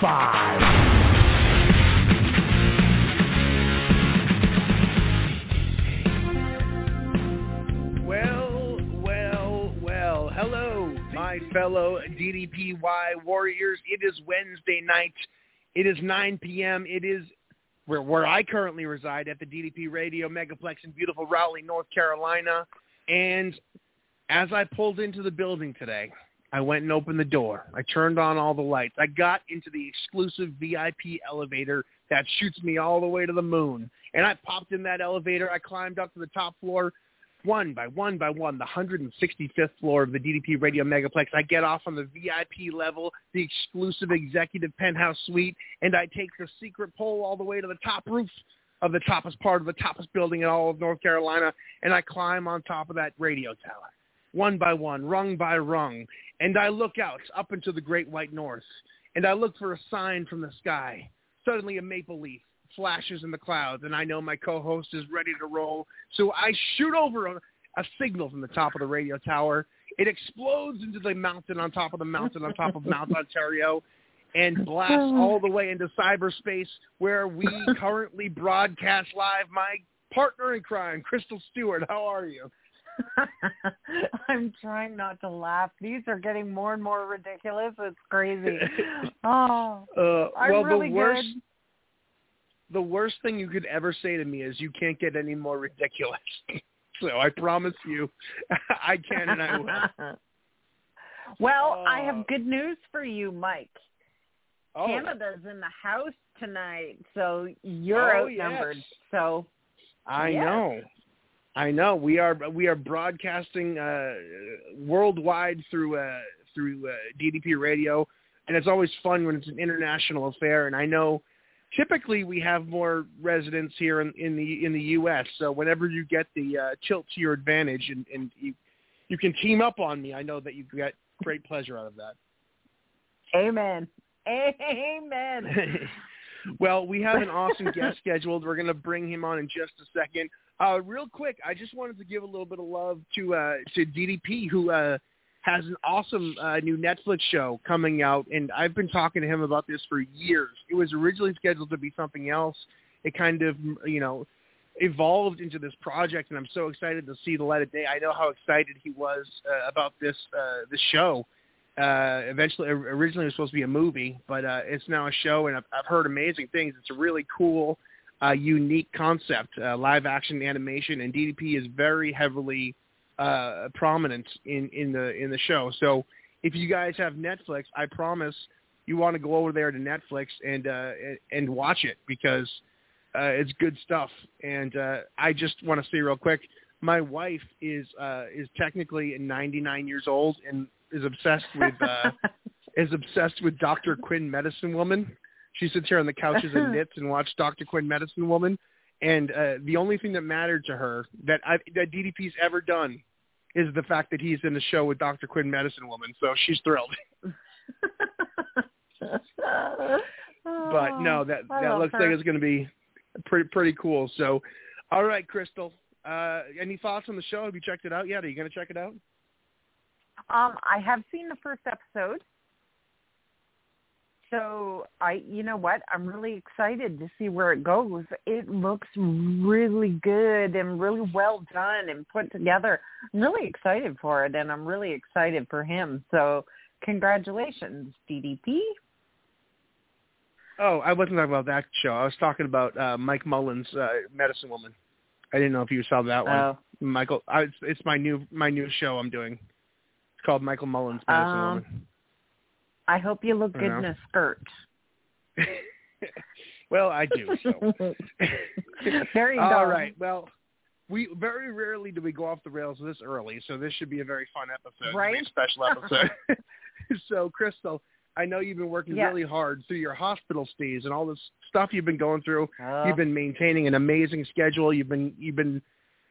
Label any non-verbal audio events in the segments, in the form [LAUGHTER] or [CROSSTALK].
Five. Well, well, well. Hello, my fellow DDPY warriors. It is Wednesday night. It is 9 p.m. It is where, where I currently reside at the DDP Radio Megaplex in beautiful Raleigh, North Carolina. And as I pulled into the building today, I went and opened the door. I turned on all the lights. I got into the exclusive VIP elevator that shoots me all the way to the moon. And I popped in that elevator. I climbed up to the top floor one by one by one, the 165th floor of the DDP Radio Megaplex. I get off on the VIP level, the exclusive executive penthouse suite, and I take the secret pole all the way to the top roof of the toppest part of the toppest building in all of North Carolina, and I climb on top of that radio tower, one by one, rung by rung, and I look out up into the great white north, and I look for a sign from the sky. Suddenly a maple leaf flashes in the clouds, and I know my co-host is ready to roll. So I shoot over a, a signal from the top of the radio tower. It explodes into the mountain on top of the mountain on top of Mount [LAUGHS] Ontario and [SIGHS] blasts all the way into cyberspace where we currently broadcast live. My partner in crime, Crystal Stewart, how are you? [LAUGHS] I'm trying not to laugh. These are getting more and more ridiculous. It's crazy. [LAUGHS] Oh, Uh, I'm well, really the worst, good. the worst thing you could ever say to me is you can't get any more ridiculous. [LAUGHS] so I promise you, I can and I will. well, I Oh. have good news for you, Mike. Oh, Canada's in the house tonight, so you're Oh, outnumbered. yes. So I Yes. know. I know. We are we are broadcasting uh, worldwide through uh, through uh, DDP Radio, and it's always fun when it's an international affair. And I know typically we have more residents here in, in the in the U.S. So whenever you get the uh, tilt to your advantage, and, and you you can team up on me, I know that you get great pleasure out of that. amen. Amen. [LAUGHS] well, we have an awesome guest scheduled. We're going to bring him on in just a second. Uh, real quick, I just wanted to give a little bit of love to uh, to DDP, who uh, has an awesome uh, new Netflix show coming out, and I've been talking to him about this for years. It was originally scheduled to be something else. It kind of, you know, evolved into this project, and I'm so excited to see the light of day. I know how excited he was uh, about this uh, this show uh, eventually originally it was supposed to be a movie, but uh, it's now a show, and I've, I've heard amazing things. It's a really cool, uh, unique concept, uh, live action animation, and DDP is very heavily uh, prominent in, in the in the show. So if you guys have Netflix, I promise you want to go over there to Netflix and uh, and watch it because uh, it's good stuff. And uh, I just want to say real quick, my wife is uh, is technically 99 years old and is obsessed with uh, [LAUGHS] is obsessed with Dr. Quinn Medicine Woman. She sits here on the couches and [LAUGHS] knits and watches Dr. Quinn Medicine Woman. And uh, the only thing that mattered to her that I, that DDP's ever done is the fact that he's in the show with Dr. Quinn Medicine Woman. So she's thrilled. [LAUGHS] But no, that I that looks her. like it's going to be pretty pretty cool. So, all right, Crystal. Uh, any thoughts on the show? Have you checked it out yet? Are you going to check it out? Um, I have seen the first episode. So I, you know what? I'm really excited to see where it goes. It looks really good and really well done and put together. I'm really excited for it, and I'm really excited for him. So, congratulations, DDP. Oh, I wasn't talking about that show. I was talking about uh, Mike Mullins, uh, Medicine Woman. I didn't know if you saw that one. Oh. Michael, I, it's, it's my new my new show I'm doing. It's called Michael Mullins, Medicine Um, Woman. I hope you look good know. in a skirt. [LAUGHS] well, I do. So. [LAUGHS] you. All right. Well, we very rarely do we go off the rails this early, so this should be a very fun episode, Right? a special episode. [LAUGHS] so, Crystal, I know you've been working Yeah. really hard through your hospital stays and all this stuff you've been going through. Oh. You've been maintaining an amazing schedule. You've been you've been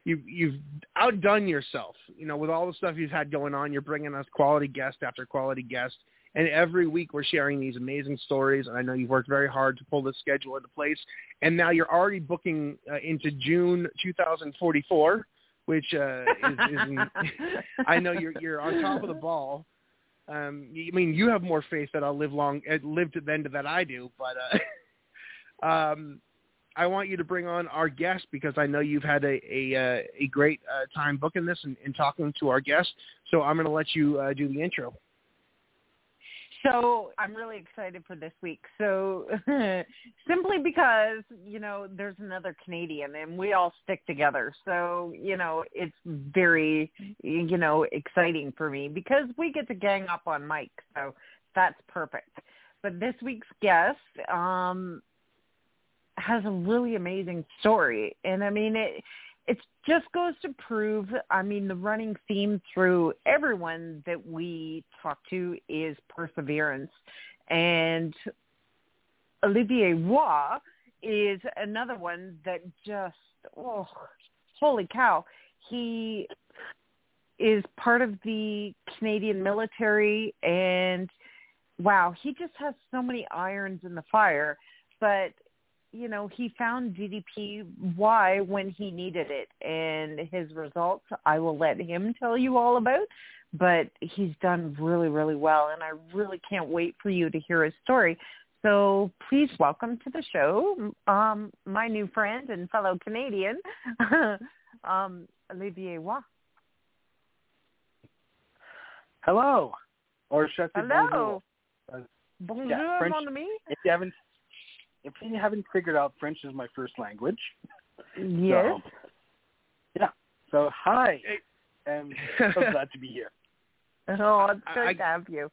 you've you've outdone yourself. You know, with all the stuff you've had going on, you're bringing us quality guest after quality guest. And every week we're sharing these amazing stories. And I know you've worked very hard to pull this schedule into place. And now you're already booking uh, into June 2044, which uh, is, is [LAUGHS] I know you're you're on top of the ball. Um, I mean, you have more faith that I'll live long, uh, live to the end of that I do. But uh, [LAUGHS] um, I want you to bring on our guest because I know you've had a a, uh, a great uh, time booking this and, and talking to our guest. So I'm going to let you uh, do the intro. So I'm really excited for this week. So [LAUGHS] simply because, you know, there's another Canadian and we all stick together. So, you know, it's very, you know, exciting for me because we get to gang up on Mike. So that's perfect. But this week's guest um has a really amazing story. And I mean it it just goes to prove, I mean, the running theme through everyone that we talk to is perseverance. And Olivier Roy is another one that just, oh, holy cow. He is part of the Canadian military and wow, he just has so many irons in the fire. But you know, he found DDPY when he needed it, and his results I will let him tell you all about. But he's done really, really well, and I really can't wait for you to hear his story. So please welcome to the show um, my new friend and fellow Canadian, [LAUGHS] um, Olivier Roy. Hello, or should I say Hello. bonjour? Bonjour, yeah, French- mon ami. If you haven't, if you haven't figured out, French is my first language. Yes. So, yeah. So hi, Hey. and [LAUGHS] so glad to be here. Oh, it's good I- to have you.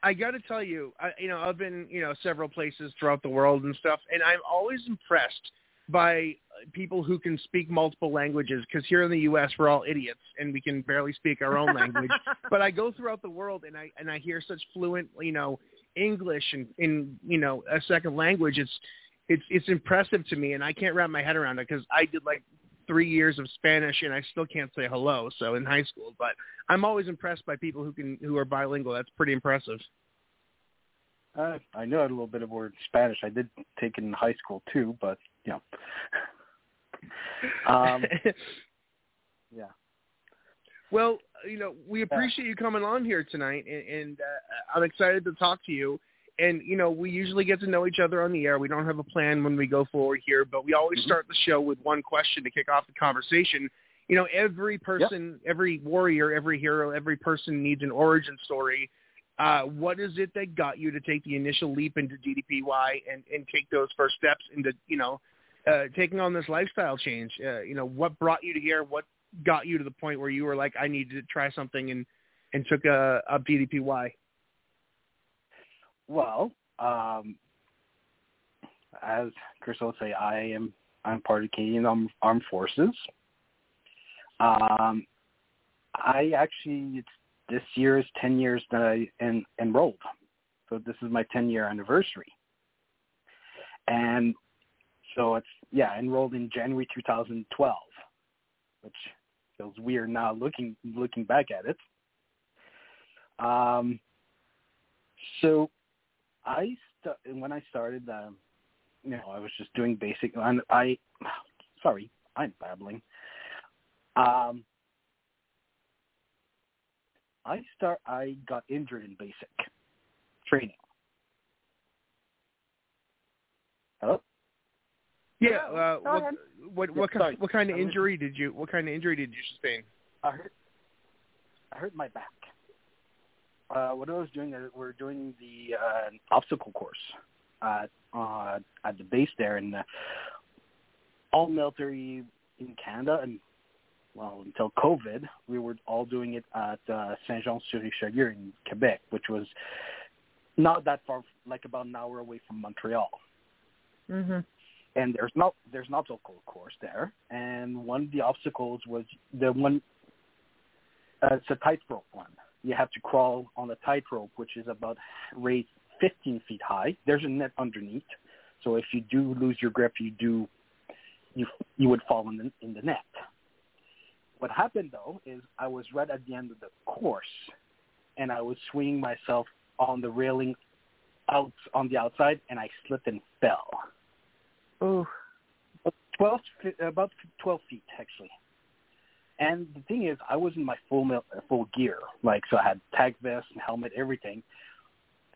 I got to tell you, I, you know, I've been, you know, several places throughout the world and stuff, and I'm always impressed by people who can speak multiple languages. Because here in the U.S., we're all idiots and we can barely speak our own language. [LAUGHS] but I go throughout the world and I and I hear such fluent, you know, English and in you know a second language. It's it's it's impressive to me, and I can't wrap my head around it because I did like three years of Spanish and I still can't say hello. So in high school, but I'm always impressed by people who can who are bilingual. That's pretty impressive. Uh, I know a little bit of word Spanish. I did take it in high school too, but you know. [LAUGHS] um, yeah. Well, you know, we appreciate you coming on here tonight, and, and uh, I'm excited to talk to you. And you know, we usually get to know each other on the air. We don't have a plan when we go forward here, but we always start the show with one question to kick off the conversation. You know, every person, every warrior, every hero, every person needs an origin story. Uh, what is it that got you to take the initial leap into DDPY and, and take those first steps into, you know, uh, taking on this lifestyle change? Uh, you know, what brought you to here? What got you to the point where you were like, I need to try something and, and took a, a DDPY? Well, um, as Chris will say, I am I'm part of Canadian Arm- Armed Forces. Um, I actually it's, this year is ten years that I en- enrolled, so this is my ten year anniversary, and so it's yeah enrolled in January 2012, which feels weird now looking looking back at it. Um, so I st- when I started, um, you know, I was just doing basic. And I, sorry, I'm babbling. Um, I start. I got injured in basic training, Yeah. Uh, Go what, ahead. what what sorry. kind what kind of I was- injury did you what kind of injury did you sustain? I hurt, I hurt my back. Uh, what I was doing, uh, we're doing the uh, obstacle course at uh, at the base there, and uh, all military in Canada, and well, until COVID, we were all doing it at uh, Saint-Jean-sur-Richelieu in Quebec, which was not that far, like about an hour away from Montreal Mhm. And there's not there's an obstacle course there, and one of the obstacles was the one. Uh, it's a tightrope one. You have to crawl on a tightrope, which is about raised 15 feet high. There's a net underneath, so if you do lose your grip, you do you you would fall in the in the net. What happened though is I was right at the end of the course, and I was swinging myself on the railing out on the outside, and I slipped and fell. Ooh. 12, about 12 feet actually. And the thing is, I was in my full mil- full gear, like so I had TAC vest and helmet, everything,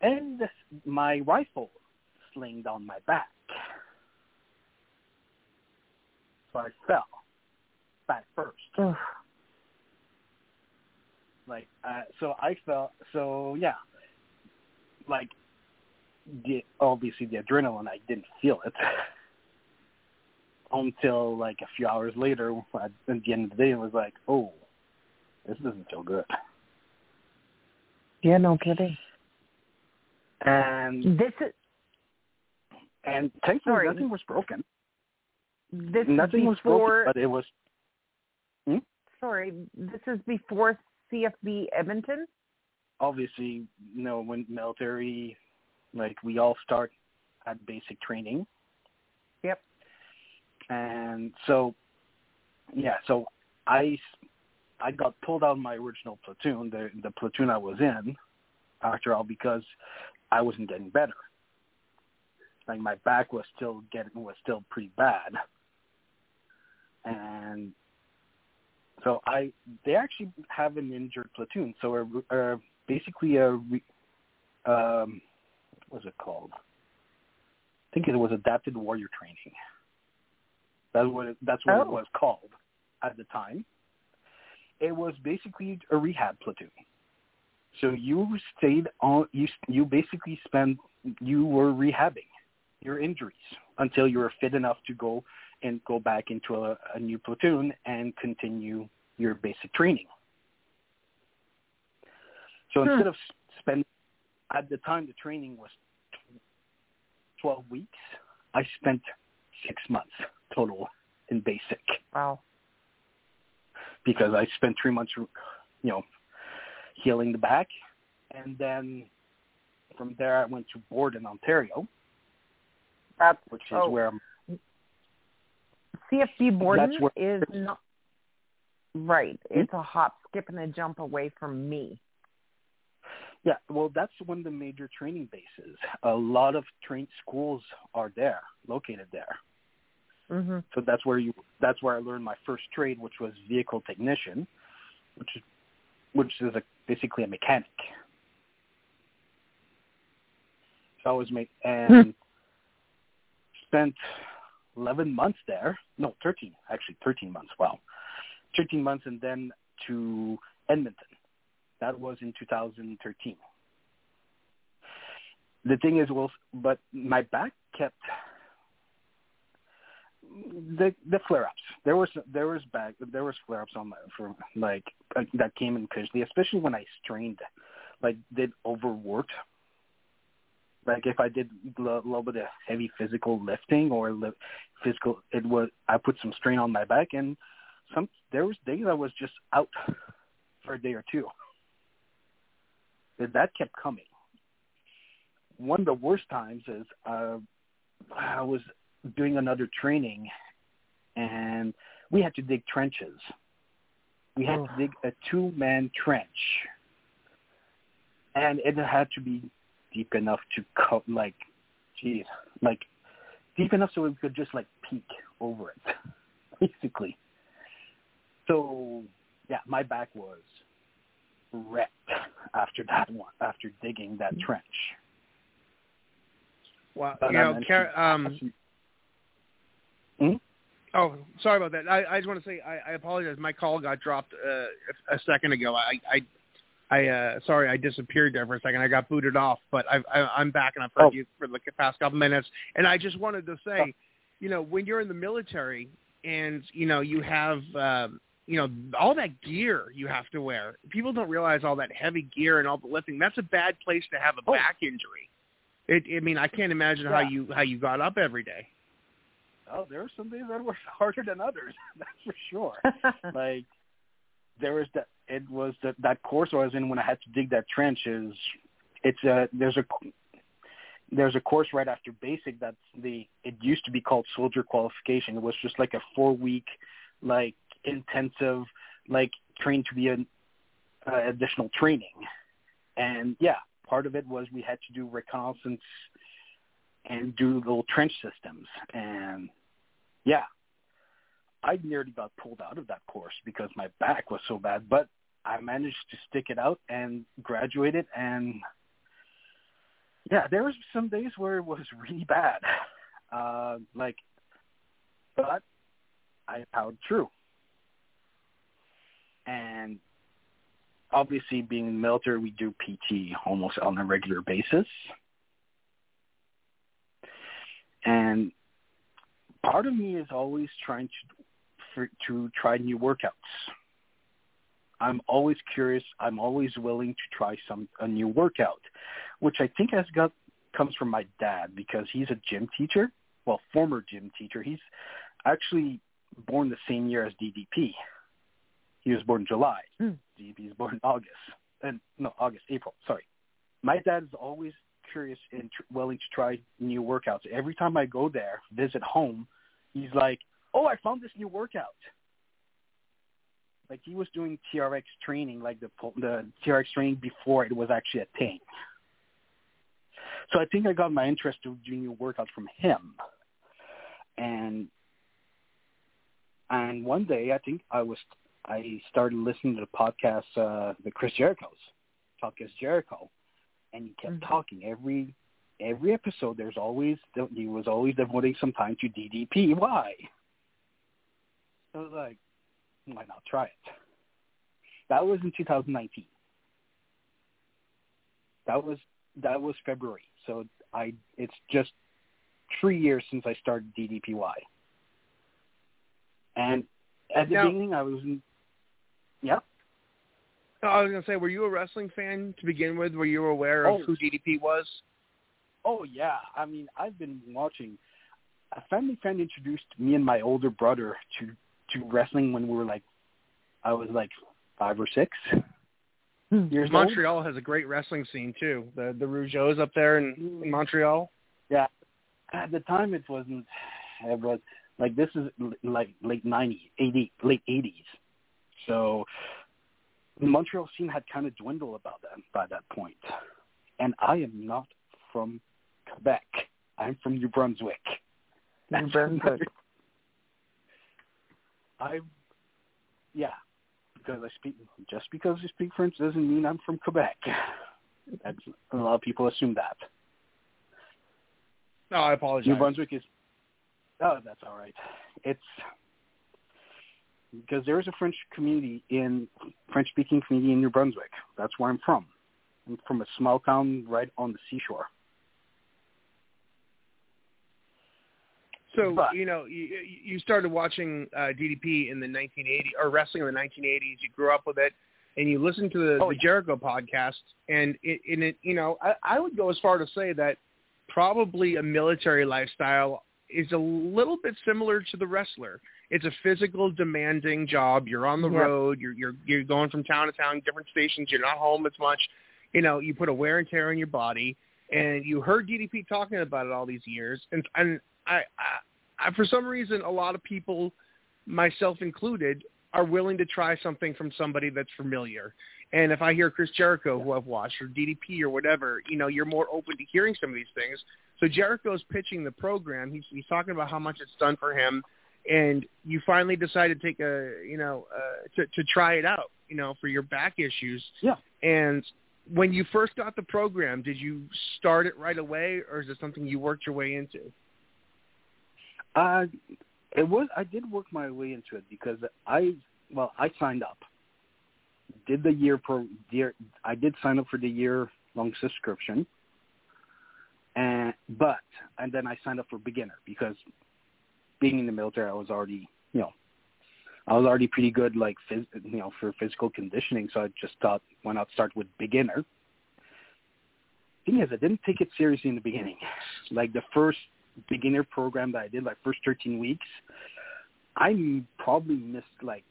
and this, my rifle slinged on my back. So I fell back first. Like, uh, so I felt, so yeah, like, the, obviously the adrenaline, I didn't feel it [LAUGHS] until like a few hours later. At, the end of the day, it was like, oh, this doesn't feel good. Yeah, no kidding. And This is and thankfully Sorry. nothing was broken. this Nothing is was broken, but it was hmm? sorry, this is before CFB Edmonton. obviously, you know, when military, like we all start at basic training. Yep. And so, yeah, so I, I got pulled out of my original platoon, the the platoon I was in, after all, because I wasn't getting better. Like my back was still getting was still pretty bad, and so I they actually have an injured platoon. So a, a basically a re, um, what's it called? I think it was adapted warrior training. That's what it, that's what it Oh. was called at the time. It was basically a rehab platoon. So you stayed on you you basically spent you were rehabbing your injuries until you were fit enough to go and go back into a, a new platoon and continue your basic training. So Hmm. instead of s- spend at the time the training was 12 weeks, I spent 6 months total in basic Wow. because I spent 3 months you know healing the back and then from there I went to Borden, Ontario, That's which is oh, where I'm CFB Borden is not right. Hmm? It's a hop, skip, and a jump away from me. Yeah, well, that's one of the major training bases. A lot of train schools are there, located there. Hmm So that's where you that's where I learned my first trade, which was vehicle technician, which is which is a, basically a mechanic. So I was made and spent eleven months there. No, thirteen actually, thirteen months. Wow, thirteen months, and then to Edmonton. That was in 2013. The thing is, well, but my back kept the the flare ups. There was there was back there was flare ups on my for like uh, that came in occasionally, especially when I strained, like did overworked. Like if I did a little bit of heavy physical lifting or li- physical, it was I put some strain on my back, and some there was days I was just out for a day or two. But that kept coming. One of the worst times is uh, I was doing another training, and we had to dig trenches. We had to dig a two-man trench, and it had to be deep enough to cut, like, geez, like deep enough so we could just like peek over it, [LAUGHS] basically. So yeah, my back was wrecked after that one, after digging that trench. Well, But you know, Car- um, Mhm. Oh, sorry about that. I, I just want to say I, I apologize. My call got dropped uh, a, a second ago. I, I, I uh, sorry, I disappeared there for a second. I got booted off, but I've, I, I'm back and I've heard Oh. you for the past couple minutes. And I just wanted to say, Oh. you know, when you're in the military and you know you have, um, you know, all that gear you have to wear. People don't realize all that heavy gear and all the lifting. That's a bad place to have a Oh. back injury. It, I mean, I can't imagine how you how you got up every day. Oh, there were some days that were [LAUGHS] harder than others. [LAUGHS] That's for sure. [LAUGHS] like there was that it was that that course I was in when I had to dig that trench is it's a there's a there's a course right after basic that's the it used to be called soldier qualification. It was just like a four week like intensive like trained to be an uh, additional training. And yeah, part of it was we had to do reconnaissance and do little trench systems and yeah, I nearly got pulled out of that course because my back was so bad, but I managed to stick it out and graduated and yeah, there was some days where it was [LAUGHS] really bad. Uh like but I powered through. And obviously being in the military we do PT almost on a regular basis. And part of me is always trying to for, to try new workouts. I'm always curious. I'm always willing to try some a new workout, which I think has got comes from my dad because he's a gym teacher. Well, former gym teacher. He's actually born the same year as DDP. He was born in July. Hmm. DDP is born in [LAUGHS] August. And no, August, April. Sorry. My dad is always curious and willing to try new workouts. Every time I go there, visit home, he's like, "Oh, I found this new workout." Like he was doing TRX training, like the the TRX training before it was actually a thing. So I think I got my interest to do new workouts from him. And and one day I think I was I started listening to the podcast, uh, the Chris Jericho's podcast Jericho, and he kept Mhm. talking every every episode. There's always he was always devoting some time to DDP. Why? I was like, why not try it? That was in 2019. That was that was February. So I it's just three years since I started DDPY. And at the Now- beginning, I was in, yeah. No, I was gonna say, were you a wrestling fan to begin with? Were you aware of Oh. who DDP was? Oh yeah, I mean I've been watching. A family friend introduced me and my older brother to to wrestling when we were like, I was like five or six Hmm. years old. Montreal has a great wrestling scene too. The the Rougeaus up there in, in Montreal. Yeah, at the time it wasn't. It was like this is like late '90s, '80, late '80s. So the Montreal scene had kind of dwindled about that by that point. And I am not from Quebec. I'm from New Brunswick. New Brunswick. I, yeah, because I speak just because I speak French doesn't mean I'm from Quebec. That's a lot of people assume that. No, I apologize. New Brunswick is. Oh, that's all right. It's because there is a French community in French-speaking community in New Brunswick. That's where I'm from. I'm from a small town right on the seashore. So But- you know, you, you started watching uh, DDP in the 1980s or wrestling in the 1980s. You grew up with it, and you listened to the, Oh, the. Jericho podcast. And it, in it, you know, I, I would go as far to say that probably a military lifestyle is a little bit similar to the wrestler. It's a physical, demanding job. You're on the Yeah. road. You're you're you're going from town to town, different stations. You're not home as much. You know, you put a wear and tear on your body. And you heard DDP talking about it all these years, and and I, I, I for some reason, a lot of people, myself included, are willing to try something from somebody that's familiar. And if I hear Chris Jericho, who I've watched, or DDP or whatever, you know, you're more open to hearing some of these things. So Jericho's pitching the program. He's he's talking about how much it's done for him, and you finally decide to take a, you know, uh, to to try it out, you know, for your back issues. Yeah. And when you first got the program, did you start it right away, or is it something you worked your way into? Uh, It was I did work my way into it because I well I signed up, did the year pro year I did sign up for the year long subscription, and but and then I signed up for beginner because being in the military I was already you know I was already pretty good like phys, you know for physical conditioning so I just thought why not start with beginner. Thing is I didn't take it seriously in the beginning, like the first beginner program that I did, like first 13 weeks, I probably missed like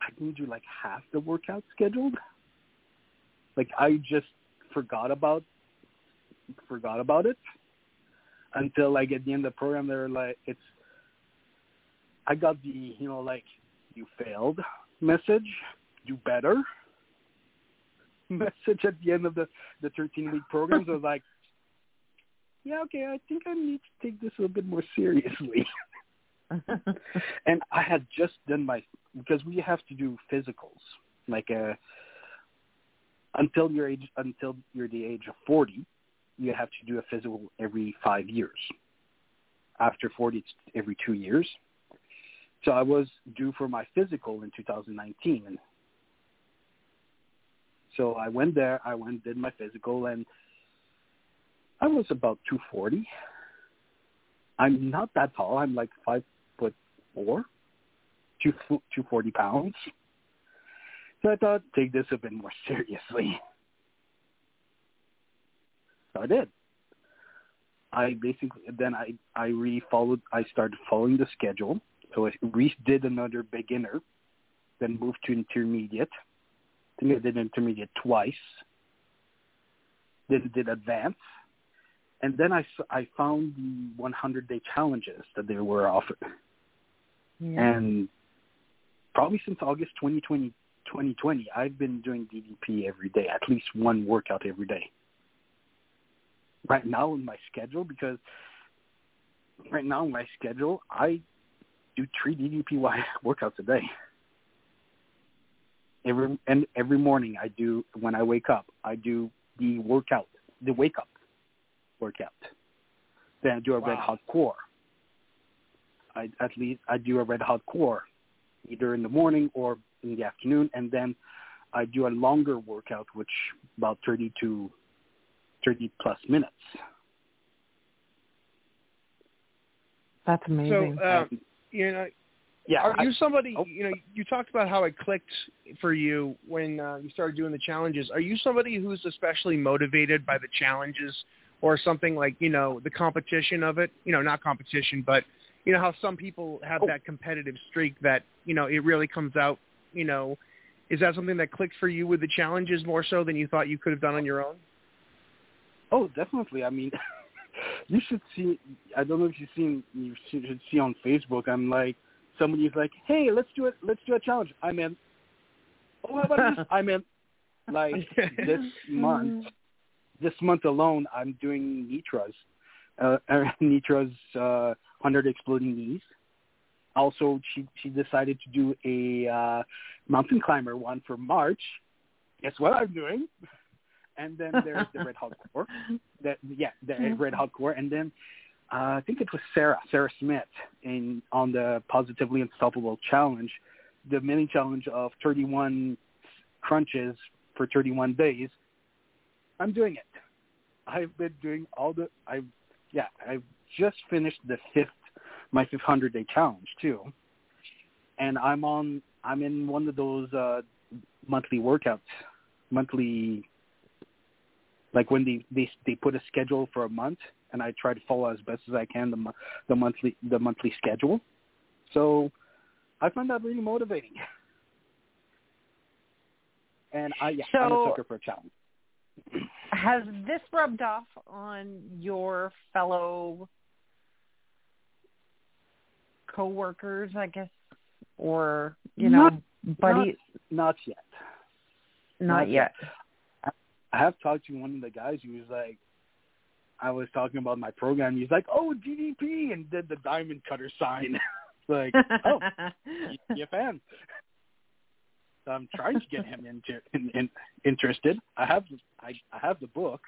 I didn't do like half the workout scheduled. Like I just forgot about forgot about it until like at the end of the program they're like it's I got the you know like you failed message, do better [LAUGHS] message at the end of the the 13 week program. So I like, yeah, okay, I think I need to take this a little bit more seriously. [LAUGHS] and I had just done my because we have to do physicals like uh until your age until you're the age of 40 you have to do a physical every 5 years after 40 it's every 2 years so I was due for my physical in 2019 so I went there I went did my physical and I was about 240. I'm not that tall. I'm like five foot four, two two forty pounds. So I thought take this a bit more [LAUGHS] seriously. So I did. I basically then I I really followed. I started following the schedule. So I redid another beginner, then moved to intermediate. I think I did intermediate twice. Then did advanced and then I, I found the 100 day challenges that they were offered. Yeah. And probably since August 2020, 2020, I've been doing DDP every day, at least one workout every day. Right now in my schedule, because right now in my schedule, I do three DDPY [LAUGHS] workouts a day. Every and every morning I do when I wake up, I do the workout, the wake up workout. Then I do a wow. red hot core. I at least I do a red hot core either in the morning or in the afternoon, and then I do a longer workout, which about thirty to thirty plus minutes. That's amazing. So, um, you know, yeah, are I, you somebody? oh. You know, you talked about how it clicked for you when uh, you started doing the challenges. Are you somebody who's especially motivated by the challenges or something like you know the competition of it you know not competition but you know how some people have oh. that competitive streak that you know it really comes out you know is that something that clicked for you with the challenges more so than you thought you could have done on your own oh definitely i mean [LAUGHS] you should see i don't know if you've seen you should see on facebook i'm like somebody's like hey let's do it let's do a challenge i'm in oh how about this [LAUGHS] i'm in like [LAUGHS] this month this month alone, I'm doing Nitra's, uh, Nitra's uh, 100 Exploding Knees. Also, she she decided to do a uh, mountain climber one for March. Guess what I'm doing? And then there's the Red Hot Core. [LAUGHS] That yeah, the Red Hot Core, and then uh, I think it was Sarah Sarah Smith in on the Positively Unstoppable Challenge, the mini challenge of 31 crunches for 31 days I'm doing it. I've been doing all the I've yeah, I've just finished the fifth my fifth hundred day challenge too. And I'm on I'm in one of those uh monthly workouts. Monthly like when they they they put a schedule for a month and I try to follow as best as I can the the monthly the monthly schedule. So I find that really motivating. And I yeah, so, I'm a sucker for a challenge has this rubbed off on your fellow coworkers, I guess, or you know, not, buddies? Not, not yet. Not, not yet. yet. I have talked to one of the guys who was like, I was talking about my program. He's like, "Oh, DDP," and did the diamond cutter sign. [LAUGHS] like, oh, you, [LAUGHS] fan? So I'm trying to get him into in, in, interested. I have I, I have the book.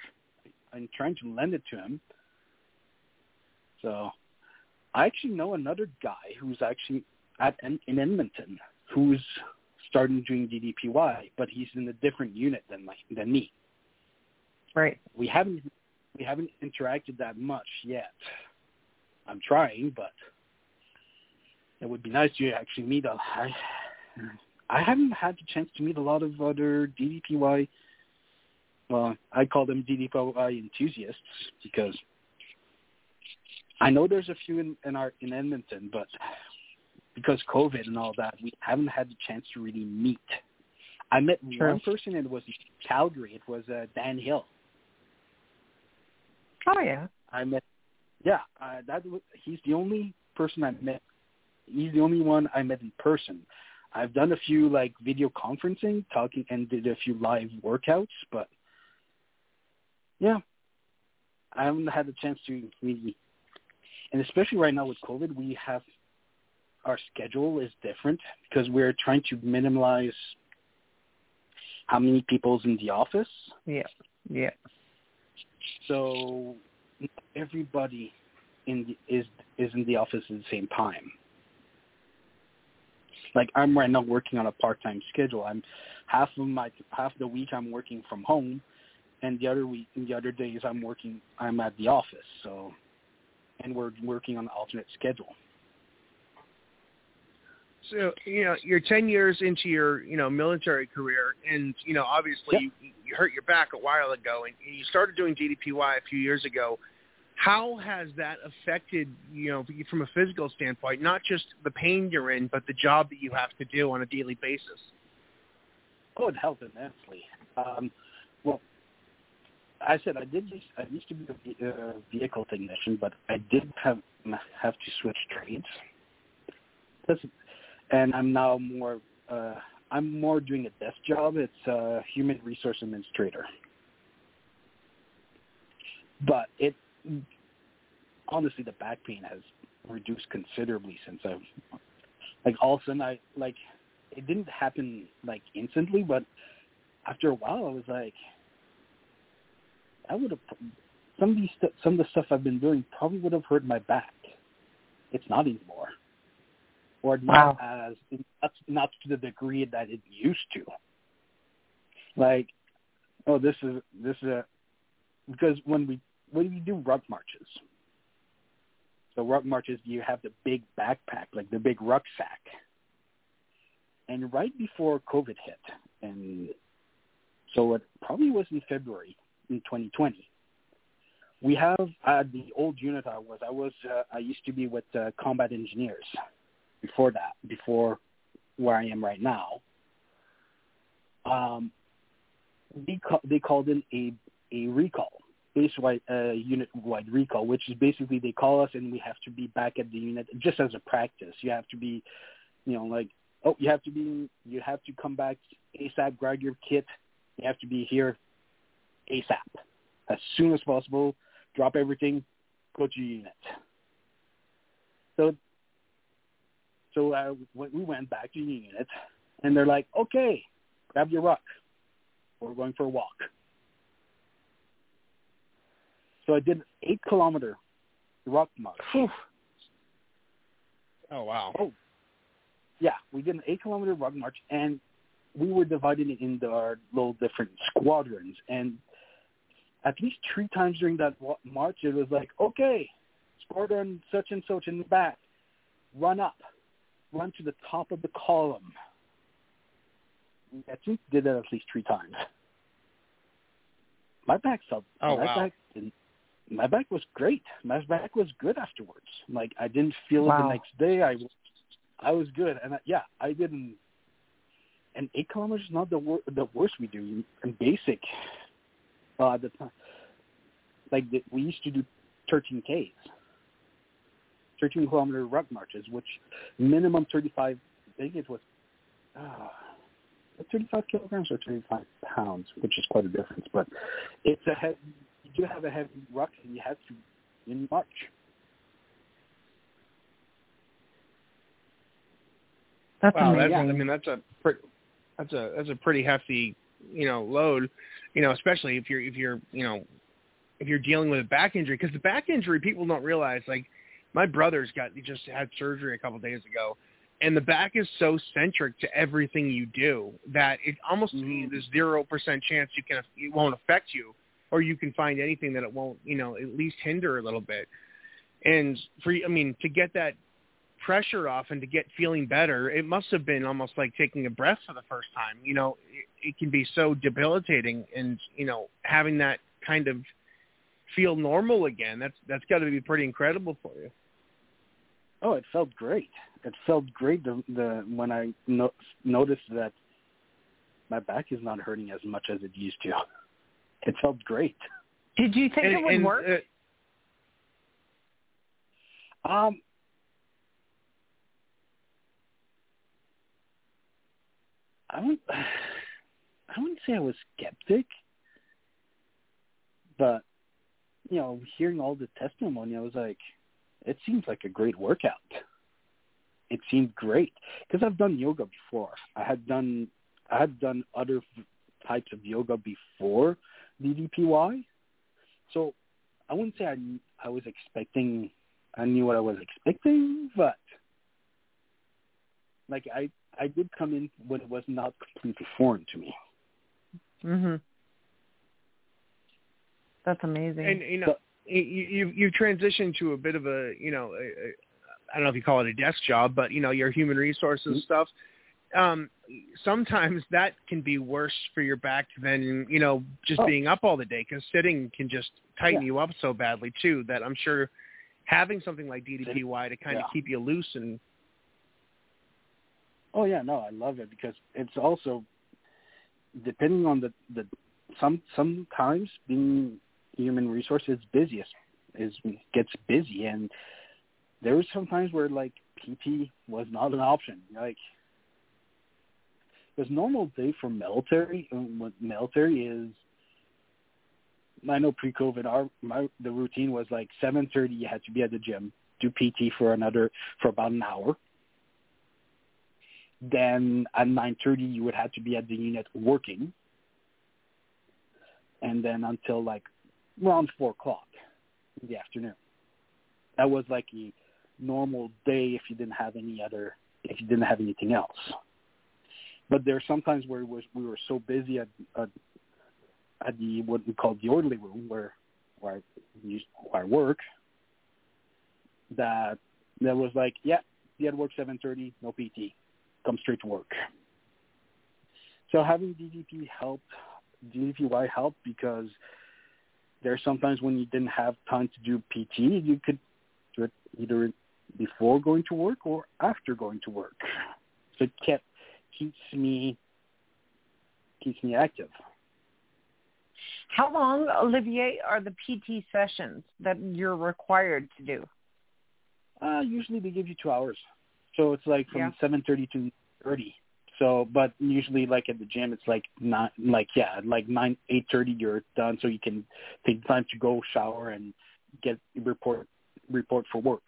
I'm trying to lend it to him. So I actually know another guy who's actually at in Edmonton who's starting doing DDPY, but he's in a different unit than my, than me. Right. We haven't we haven't interacted that much yet. I'm trying, but it would be nice to actually meet. A, I I haven't had the chance to meet a lot of other DDPY. Well, I call them DDPY enthusiasts because I know there's a few in, in our in Edmonton, but because COVID and all that, we haven't had the chance to really meet. I met Sure. one person, and it was in Calgary. It was uh, Dan Hill. Oh yeah. I met. Yeah, uh, that was, he's the only person I met. He's the only one I met in person. I've done a few like video conferencing, talking, and did a few live workouts, but yeah, I haven't had the chance to really. And especially right now with COVID, we have our schedule is different because we're trying to minimize how many people's in the office. Yeah. Yeah. So everybody in the, is is in the office at the same time. Like I'm right now working on a part-time schedule. I'm half of my half the week I'm working from home, and the other week the other days I'm working I'm at the office. So, and we're working on an alternate schedule. So you know you're ten years into your you know military career, and you know obviously Yep. you, you hurt your back a while ago, and you started doing DDPY a few years ago. How has that affected you know from a physical standpoint, not just the pain you're in, but the job that you have to do on a daily basis? Oh, it helped immensely. Um, well, I said I did. I used to be a vehicle technician, but I did have have to switch trades. That's, and I'm now more. Uh, I'm more doing a desk job. It's a human resource administrator. But it honestly, the back pain has reduced considerably since I've like all of a sudden I like it didn't happen like instantly, but after a while, I was like, I would have some of these st- some of the stuff I've been doing probably would have hurt my back. It's not anymore, or not as not, not to the degree that it used to. Like, oh, this is this is a because when we when we do ruck marches, so ruck marches, you have the big backpack, like the big rucksack and right before COVID hit, and so it probably was in February in 2020. We have uh, the old unit I was. I was. Uh, I used to be with uh, combat engineers. Before that, before where I am right now, um, they ca- they called in a a recall, base wide uh, unit wide recall, which is basically they call us and we have to be back at the unit just as a practice. You have to be, you know, like oh, you have to be, you have to come back ASAP, grab your kit. You have to be here ASAP, as soon as possible. Drop everything, go to your unit. So, so uh, when we went back to the unit, and they're like, okay, grab your ruck. We're going for a walk. So I did an eight kilometer ruck march. Oh wow! Oh, yeah, we did an eight kilometer ruck march, and we were divided into our little different squadrons. And at least three times during that march, it was like, okay, squadron such and such in the back, run up, run to the top of the column. I think did that at least three times. My back felt. Oh, my wow. back didn't, my back was great. My back was good afterwards. Like I didn't feel it the next day. I I was good, and I, yeah, I didn't. And eight kilometers is not the wor- the worst we do in basic. Uh, the time, like the, we used to do 13 Ks, 13 kilometer ruck marches, which minimum 35. I think it was uh, 35 kilograms or 35 pounds, which is quite a difference. But it's a heavy. You do have a heavy ruck, and you have to in March. That's Wow, that's. I mean that's a pretty, that's a that's a pretty hefty you know load, you know especially if you're if you're you know if you're dealing with a back injury because the back injury people don't realize like My brother's got he just had surgery a couple days ago, and the back is so centric to everything you do that it almost me mm. there's zero percent chance you can it won't affect you, or you can find anything that it won't you know at least hinder a little bit. And for I mean to get that pressure off and to get feeling better, it must have been almost like taking a breath for the first time. You know, it, it can be so debilitating, and you know, having that kind of feel normal again, that's that's got to be pretty incredible for you. Oh, it felt great. It felt great the, the when I no, noticed that my back is not hurting as much as it used to. [LAUGHS] It felt great. Did you think And- it would and, work? uh, Um, I wouldn't, [SIGHS] I wouldn't say I was skeptic, but you know, hearing all the testimony, I was like, it seems like a great workout. It seemed great because I've done yoga before. I had done, I had done other types of yoga before DDPY, so I wouldn't say I I was expecting I knew what I was expecting, but like I I did come in when it was not completely foreign to me. Mhm. That's amazing. and you know you you you transitioned to a bit of a you know I don't know if you call it a desk job, but you know your human resources stuff. Um, sometimes that can be worse for your back than you know just Oh. being up all the day because sitting can just tighten Yeah. you up so badly too that I'm sure having something like DDPY to kind Yeah. of keep you loose and Oh yeah, no, I love it because it's also depending on the the some sometimes being human resources busiest is gets busy and there was some times where like PT was not an option. Like because normal day for military, um, what military is. I know pre-COVID, our my the routine was like 7:30. You had to be at the gym, do PT for another for about an hour. Then at 9:30, you would have to be at the unit working, and then until like around four o'clock in the afternoon. That was like a normal day if you didn't have any other if you didn't have anything else. But there are sometimes where was, we were so busy at, at at the what we call the orderly room where where I, used, where I work that that was like, yeah, you had to work seven thirty, no PT, come straight to work. So having DDP helped, DDPY helped because there's sometimes when you didn't have time to do PT, you could do it either before going to work or after going to work. So it kept keeps me keeps me active. How long, Olivier, are the PT sessions that you're required to do? Uh, usually they give you two hours, so it's like from Yeah. seven thirty to thirty. So, but usually like at the gym, it's like not like yeah, like nine eight thirty you're done, so you can take time to go shower and get report report for work.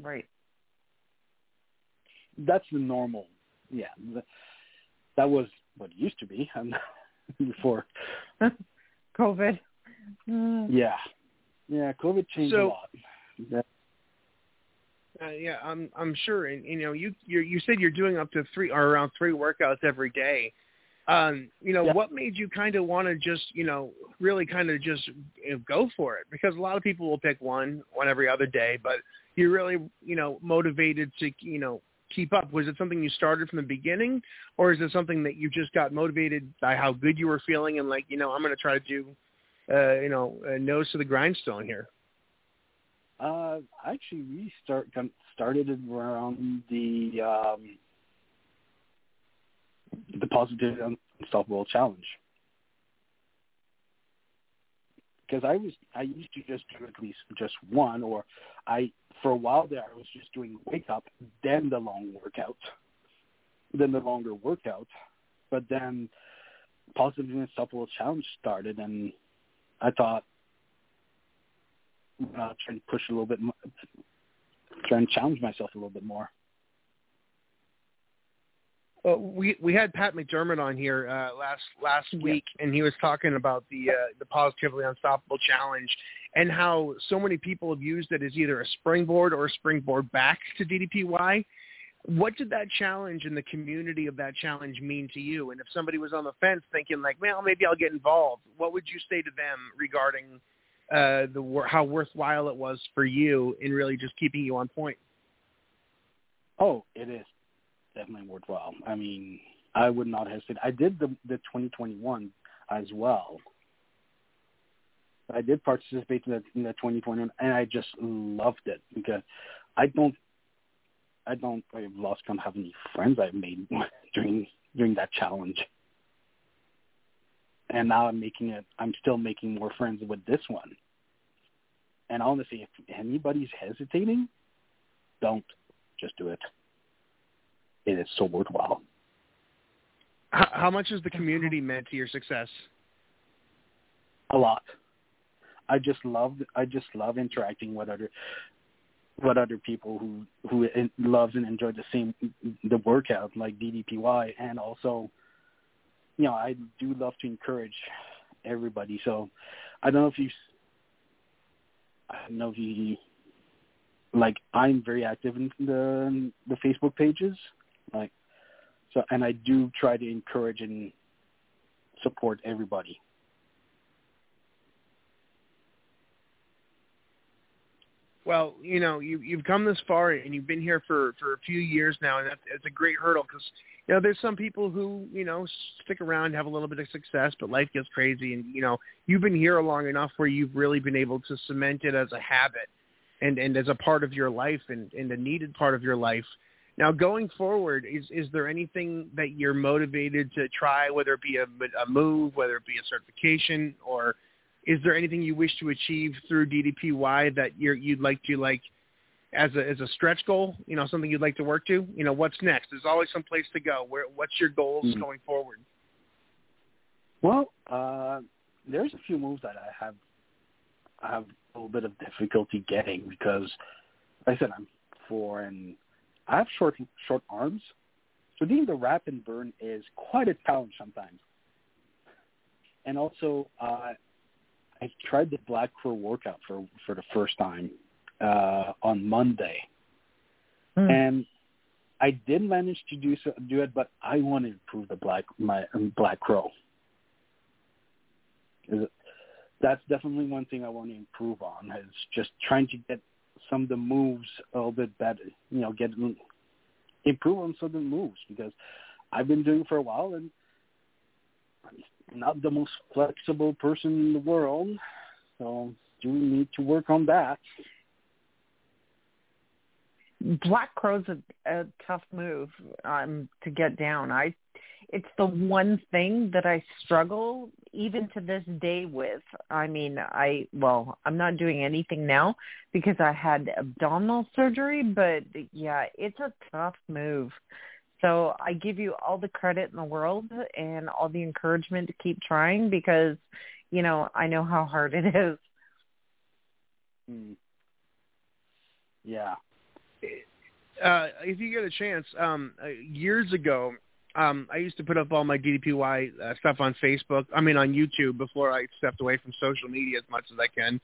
Right. That's the normal. Yeah, that was what it used to be and [LAUGHS] before. [LAUGHS] COVID. Yeah, yeah, COVID changed So- a lot. Uh, yeah, I'm I'm sure, and you know, you you you said you're doing up to three or around three workouts every day. Um, you know, Yeah. what made you kind of want to just you know really kind of just you know, go for it? Because a lot of people will pick one one every other day, but you're really you know motivated to you know keep up. Was it something you started from the beginning, or is it something that you just got motivated by how good you were feeling and like you know I'm going to try to do uh, you know uh, nose to the grindstone here? Uh, I actually, we start started around the um, the positive unstoppable challenge. Because I was I used to just do at least just one, or I for a while there I was just doing wake up, then the long workout, then the longer workout, but then positive unstoppable challenge started, and I thought uh, trying to push a little bit, trying to challenge myself a little bit more. Well, we we had Pat McDermott on here uh, last last week, and he was talking about the uh, the positively unstoppable challenge and how so many people have used it as either a springboard or a springboard back to DDPY. What did that challenge and the community of that challenge mean to you? And if somebody was on the fence thinking like, well, maybe I'll get involved, what would you say to them regarding uh, the how worthwhile it was for you in really just keeping you on point? Oh, it is definitely worthwhile. I mean, I would not hesitate. I did the the 2021 as well. I did participate in the, in the 2021, and I just loved it because I don't, I don't, I've lost count how many friends I've made [LAUGHS] during during that challenge. And now I'm making it. I'm still making more friends with this one. And honestly, if anybody's hesitating, don't just do it it is so worthwhile. How, how much has the community meant to your success? A lot. I just love I just love interacting with other with other people who who loves and enjoy the same the workout like DDPY and also you know I do love to encourage everybody so I don't know if you I don't know if you like I'm very active in the the Facebook pages like so, and I do try to encourage and support everybody. Well, you know, you you've come this far and you've been here for for a few years now, and that's, that's a great hurdle because you know there's some people who you know stick around, have a little bit of success, but life gets crazy, and you know you've been here long enough where you've really been able to cement it as a habit, and and as a part of your life, and and a needed part of your life. Now, going forward, is is there anything that you're motivated to try, whether it be a, a move, whether it be a certification, or is there anything you wish to achieve through DDPY that you're, you'd like to like as a as a stretch goal? You know, something you'd like to work to. You know, what's next? There's always some place to go. Where what's your goals mm-hmm. going forward? Well, uh, there's a few moves that I have I have a little bit of difficulty getting because, like I said, I'm four and I have short short arms, so doing the wrap and burn is quite a challenge sometimes. And also, uh, I tried the Black Crow workout for for the first time uh, on Monday, mm. and I did manage to do so, do it, but I want to improve the black my um, Black Crow. That's definitely one thing I want to improve on is just trying to get some of the moves a little bit better. You know, get improve on some of the moves because I've been doing for a while and I'm not the most flexible person in the world, so do need to work on that. Black Crow's a, a tough move um, to get down. I it's the one thing that I struggle even to this day with. I mean, I well, I'm not doing anything now because I had abdominal surgery, but yeah, it's a tough move. So I give you all the credit in the world and all the encouragement to keep trying because, you know, I know how hard it is. Hmm. Yeah. Uh, if you get a chance, um, uh, years ago, um, I used to put up all my DDPY uh, stuff on Facebook. I mean, on YouTube before I stepped away from social media as much as I can.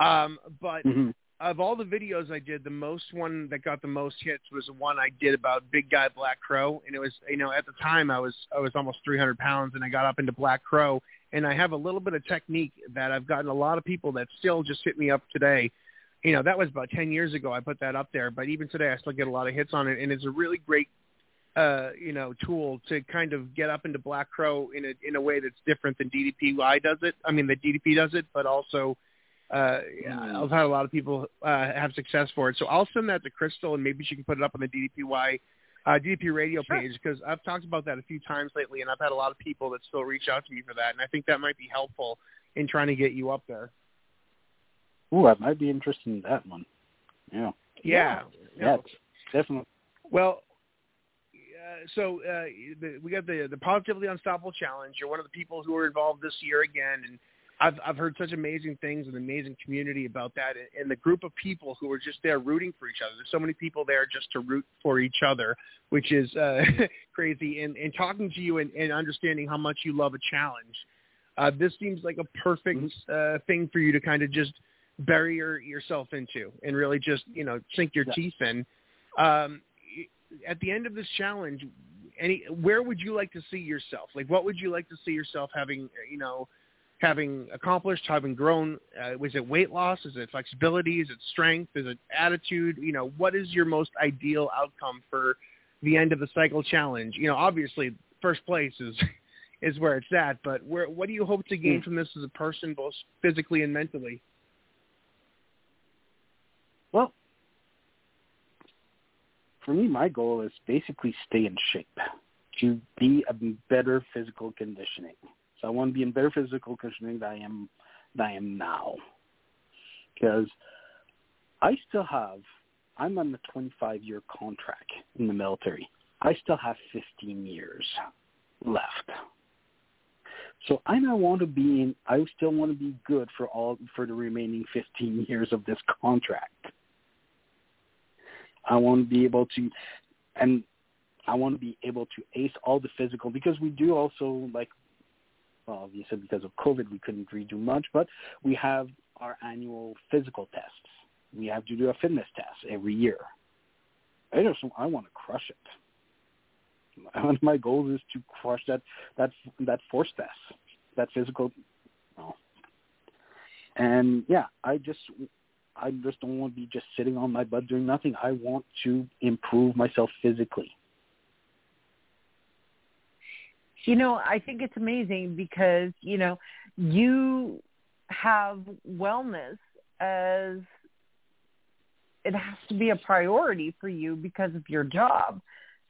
Um, but mm-hmm. of all the videos I did, the most one that got the most hits was the one I did about Big Guy Black Crow, and it was you know at the time I was I was almost 300 pounds, and I got up into Black Crow, and I have a little bit of technique that I've gotten a lot of people that still just hit me up today. You know, that was about 10 years ago I put that up there, but even today I still get a lot of hits on it, and it's a really great uh, you know, tool to kind of get up into Black Crow in a in a way that's different than DDPY does it. I mean, the DDP does it, but also uh, mm. I've had a lot of people uh, have success for it. So I'll send that to Crystal, and maybe she can put it up on the DDPY uh, DDP radio sure. page because I've talked about that a few times lately, and I've had a lot of people that still reach out to me for that, and I think that might be helpful in trying to get you up there. Ooh, I might be interested in that one. Yeah. Yeah. Yeah, definitely. Well, uh, so uh, the, we got the the positively unstoppable challenge. You're one of the people who were involved this year again, and I've I've heard such amazing things and amazing community about that, and, and the group of people who are just there rooting for each other. There's so many people there just to root for each other, which is uh, [LAUGHS] crazy. And, and talking to you and, and understanding how much you love a challenge, uh, this seems like a perfect uh, thing for you to kind of just bury your, yourself into and really just you know sink your Yeah. teeth in. Um, at the end of this challenge, any where would you like to see yourself? Like, what would you like to see yourself having? You know having accomplished, having grown? Uh, was it weight loss? Is it flexibility? Is it strength? Is it attitude? You know, what is your most ideal outcome for the end of the cycle challenge? You know, obviously, first place is [LAUGHS] is where it's at. But where what do you hope to gain from this as a person, both physically and mentally? Well, for me, my goal is basically stay in shape, to be a better physical conditioning. So I want to be in better physical conditioning than I am than I am now, because I still have. I'm on the 25 year contract in the military. I still have 15 years left. So I now want to be in. I still want to be good for all for the remaining 15 years of this contract. I want to be able to, and I want to be able to ace all the physical because we do also like, well, obviously because of COVID we couldn't really do much, but we have our annual physical tests. We have to do a fitness test every year. I just I want to crush it. [LAUGHS] One of my goals is to crush that that that force test, that physical. And yeah, I just I just don't want to be just sitting on my butt doing nothing. I want to improve myself physically. You know, I think it's amazing because, you know, you have wellness as it has to be a priority for you because of your job.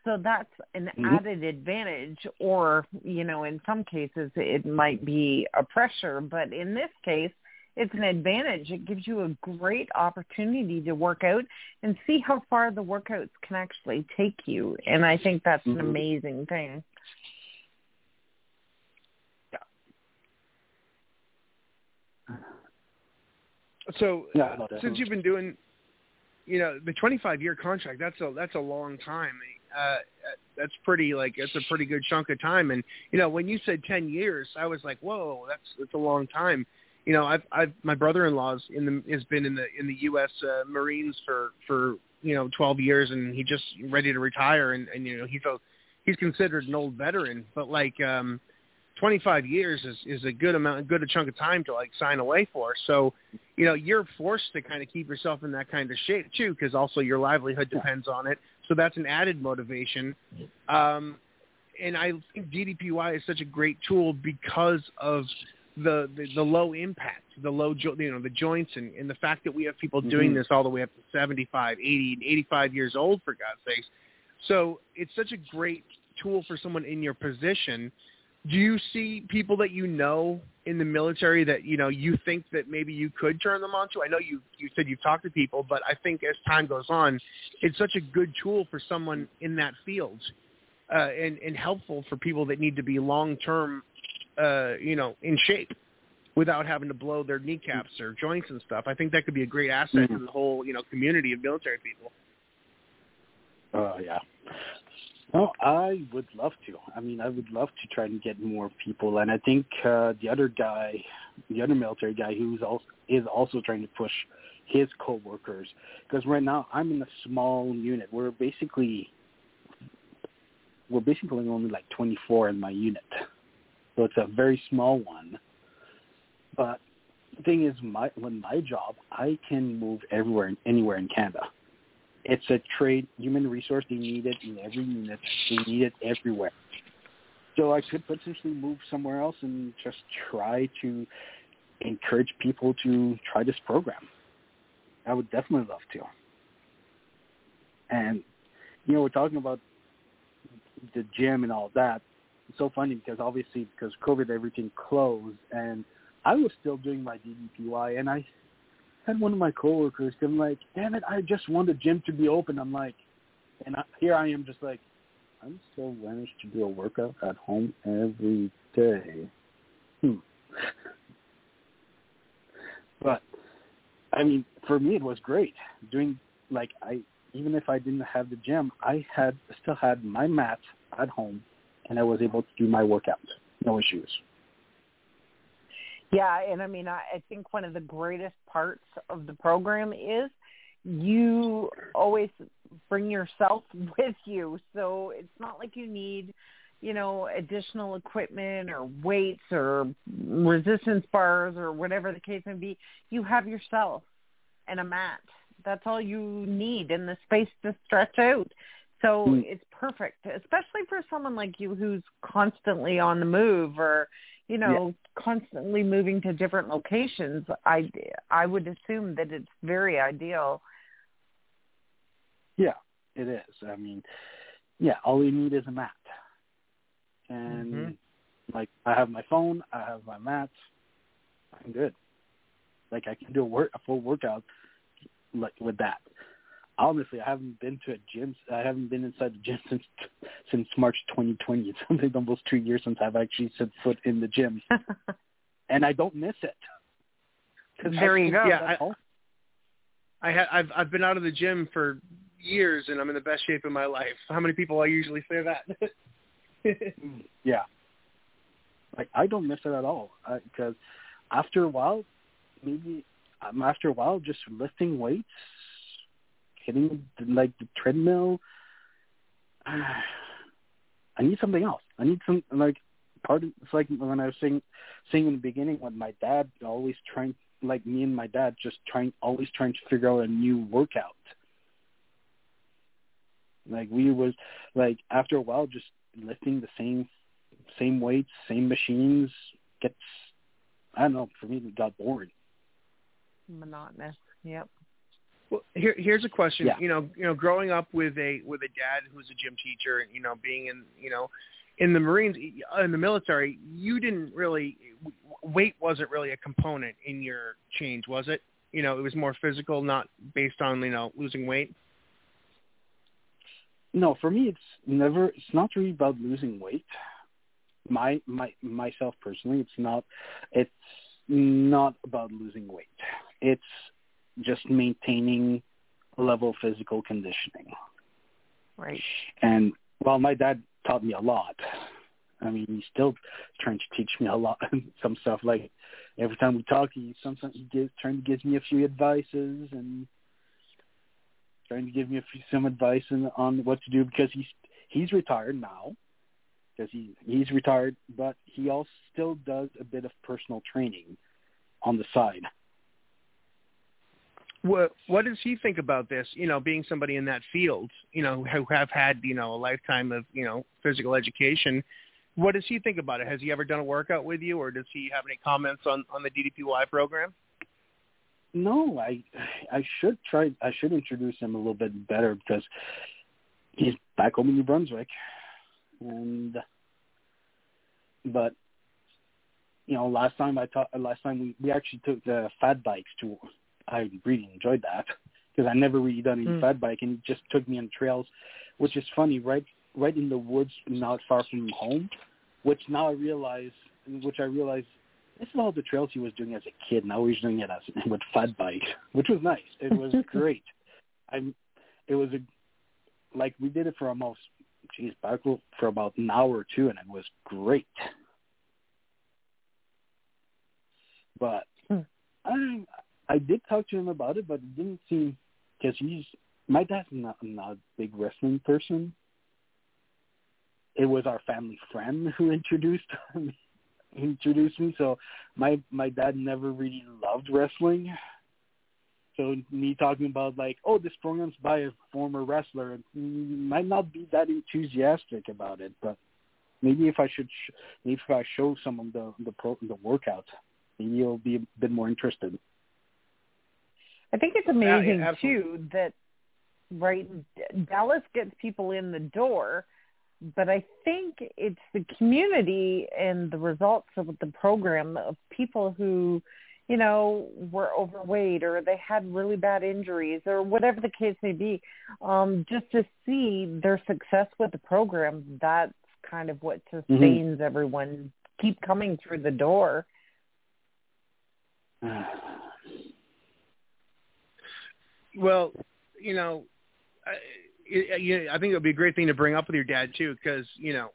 So that's an Mhm. added advantage or, you know, in some cases it might be a pressure, but in this case it's an advantage. It gives you a great opportunity to work out and see how far the workouts can actually take you. And I think that's an Mhm. amazing thing. So Yeah, since you've been doing, you know, the 25 year contract, that's a that's a long time. Uh, that's pretty like that's a pretty good chunk of time. And you know, when you said 10 years, I was like, whoa, that's that's a long time. You know, I've I've my brother-in-law's in the has been in the in the U.S. Uh, Marines for for you know 12 years, and he just ready to retire. And and you know, he's a he's considered an old veteran, but like. um 25 years is is a good amount, a good a chunk of time to like sign away for. So, you know, you're forced to kind of keep yourself in that kind of shape too, because also your livelihood depends on it. So that's an added motivation. Um, and I think DDPY is such a great tool because of the the, the low impact, the low jo- you know the joints, and, and the fact that we have people doing Mhm. this all the way up to 75, 80, 85 years old for God's sakes. So it's such a great tool for someone in your position do you see people that you know in the military that you know you think that maybe you could turn them on to? I know you you said you've talked to people, but I think as time goes on, it's such a good tool for someone in that field, uh, and and helpful for people that need to be long term, uh, you know, in shape without having to blow their kneecaps or joints and stuff. I think that could be a great asset to Mhm. the whole you know community of military people. Oh yeah. No, I would love to. I mean, I would love to try and get more people, and I think uh, the other guy, the other military guy, who's also is also trying to push his coworkers. Because right now, I'm in a small unit. We're basically we're basically only like 24 in my unit, so it's a very small one. But the thing is, my when my job, I can move everywhere, anywhere in Canada it's a trade human resource. They need it in every unit. They need it everywhere. So I could potentially move somewhere else and just try to encourage people to try this program. I would definitely love to. And you know, we're talking about the gym and all that. So funny because obviously because COVID everything closed and I was still doing my DDPY and I had one of my coworkers come like, "Damn it, I just want the gym to be open." I'm like, and I, here I am, just like, I'm still managed to do a workout at home every day. Hmm. [LAUGHS] But I mean, for me, it was great doing like I even if I didn't have the gym, I had still had my mat at home, and I was able to do my workout, no issues. Yeah, and I mean, I, I think one of the greatest parts of the program is you always bring yourself [LAUGHS] with you. So it's not like you need, you know, additional equipment or weights or resistance bars or whatever the case may be. You have yourself and a mat. That's all you need and the space to stretch out. So Mm. it's perfect, especially for someone like you who's constantly on the move or, you know, constantly moving to different locations. I I would assume that it's very ideal. Yeah, it is. I mean, yeah, all you need is a mat, and Mhm. like I have my phone, I have my mat, I'm good. Like I can do a work a full workout like with that. Honestly, I haven't been to a gym. I haven't been inside the gym [LAUGHS] since since March 2020. It's been almost two years since I've actually set foot in the gym, [LAUGHS] and I don't miss it. There you go. Yeah, at I- home. I ha- I've I've been out of the gym for years and I'm in the best shape of my life. How many people I usually say that? [LAUGHS] Yeah. Like I don't miss it at all because after a while, maybe um, after a while, just lifting weights, hitting like the treadmill. [SIGHS] I need something else. I need some like part. Of, it's like when I was saying, saying in the beginning when my dad always trying, like me and my dad, just trying, always trying to figure out a new workout. Like we was like after a while, just lifting the same same weights, same machines gets I don't know, for me it got boring. Monotonous. Yep. Well, here here's a question. Yeah. You know, you know, growing up with a with a dad who's a gym teacher, and you know, being in you know, in the Marines, uh, in the military, you didn't really weight wasn't really a component in your change, was it? You know, it was more physical, not based on you know losing weight. No, for me it's never it's not really about losing weight. My my myself personally, it's not it's not about losing weight. It's just maintaining level physical conditioning. Right. And well, my dad taught me a lot. I mean, he's still trying to teach me a lot, [LAUGHS] some stuff. Like every time we talk, he sometimes he gives trying to give me a few advices and trying to give me a few, some advice on, on what to do because he's he's retired now because he he's retired, but he also still does a bit of personal training on the side. What what does he think about this? You know, being somebody in that field, you know, who have had you know a lifetime of you know physical education. What does he think about it? Has he ever done a workout with you, or does he have any comments on on the DDPY program? No, I I should try. I should introduce him a little bit better because he's back home in New Brunswick, and but you know, last time I taught, last time we we actually took the fat bikes to. I really enjoyed that because I never really done any Mm. fat bike, and he just took me on trails, which is funny, right? Right in the woods, not far from home. Which now I realize, which I realize this is all the trails he was doing as a kid. Now he's doing it as [LAUGHS] with fat bike, which was nice. It was [LAUGHS] great. I'm. It was a like we did it for almost geez back for about an hour or two, and it was great. But Hmm. I I did talk to him about it, but it didn't seem because he's my dad's not not a big wrestling person. It was our family friend [LAUGHS] who introduced me introduced me. So my my dad never really loved wrestling. So me talking about like, oh, this program's by a former wrestler, might not be that enthusiastic about it. But maybe if I should, sh- maybe if I show someone the the pro the workout, maybe he'll be a bit more interested. I think it's amazing yeah, too that right Dallas gets people in the door, but I think it's the community and the results of the program of people who, you know, were overweight or they had really bad injuries or whatever the case may be. Um, just to see their success with the program, that's kind of what sustains everyone keep coming through the door. Well, you know, I, I think it would be a great thing to bring up with your dad too, because you know,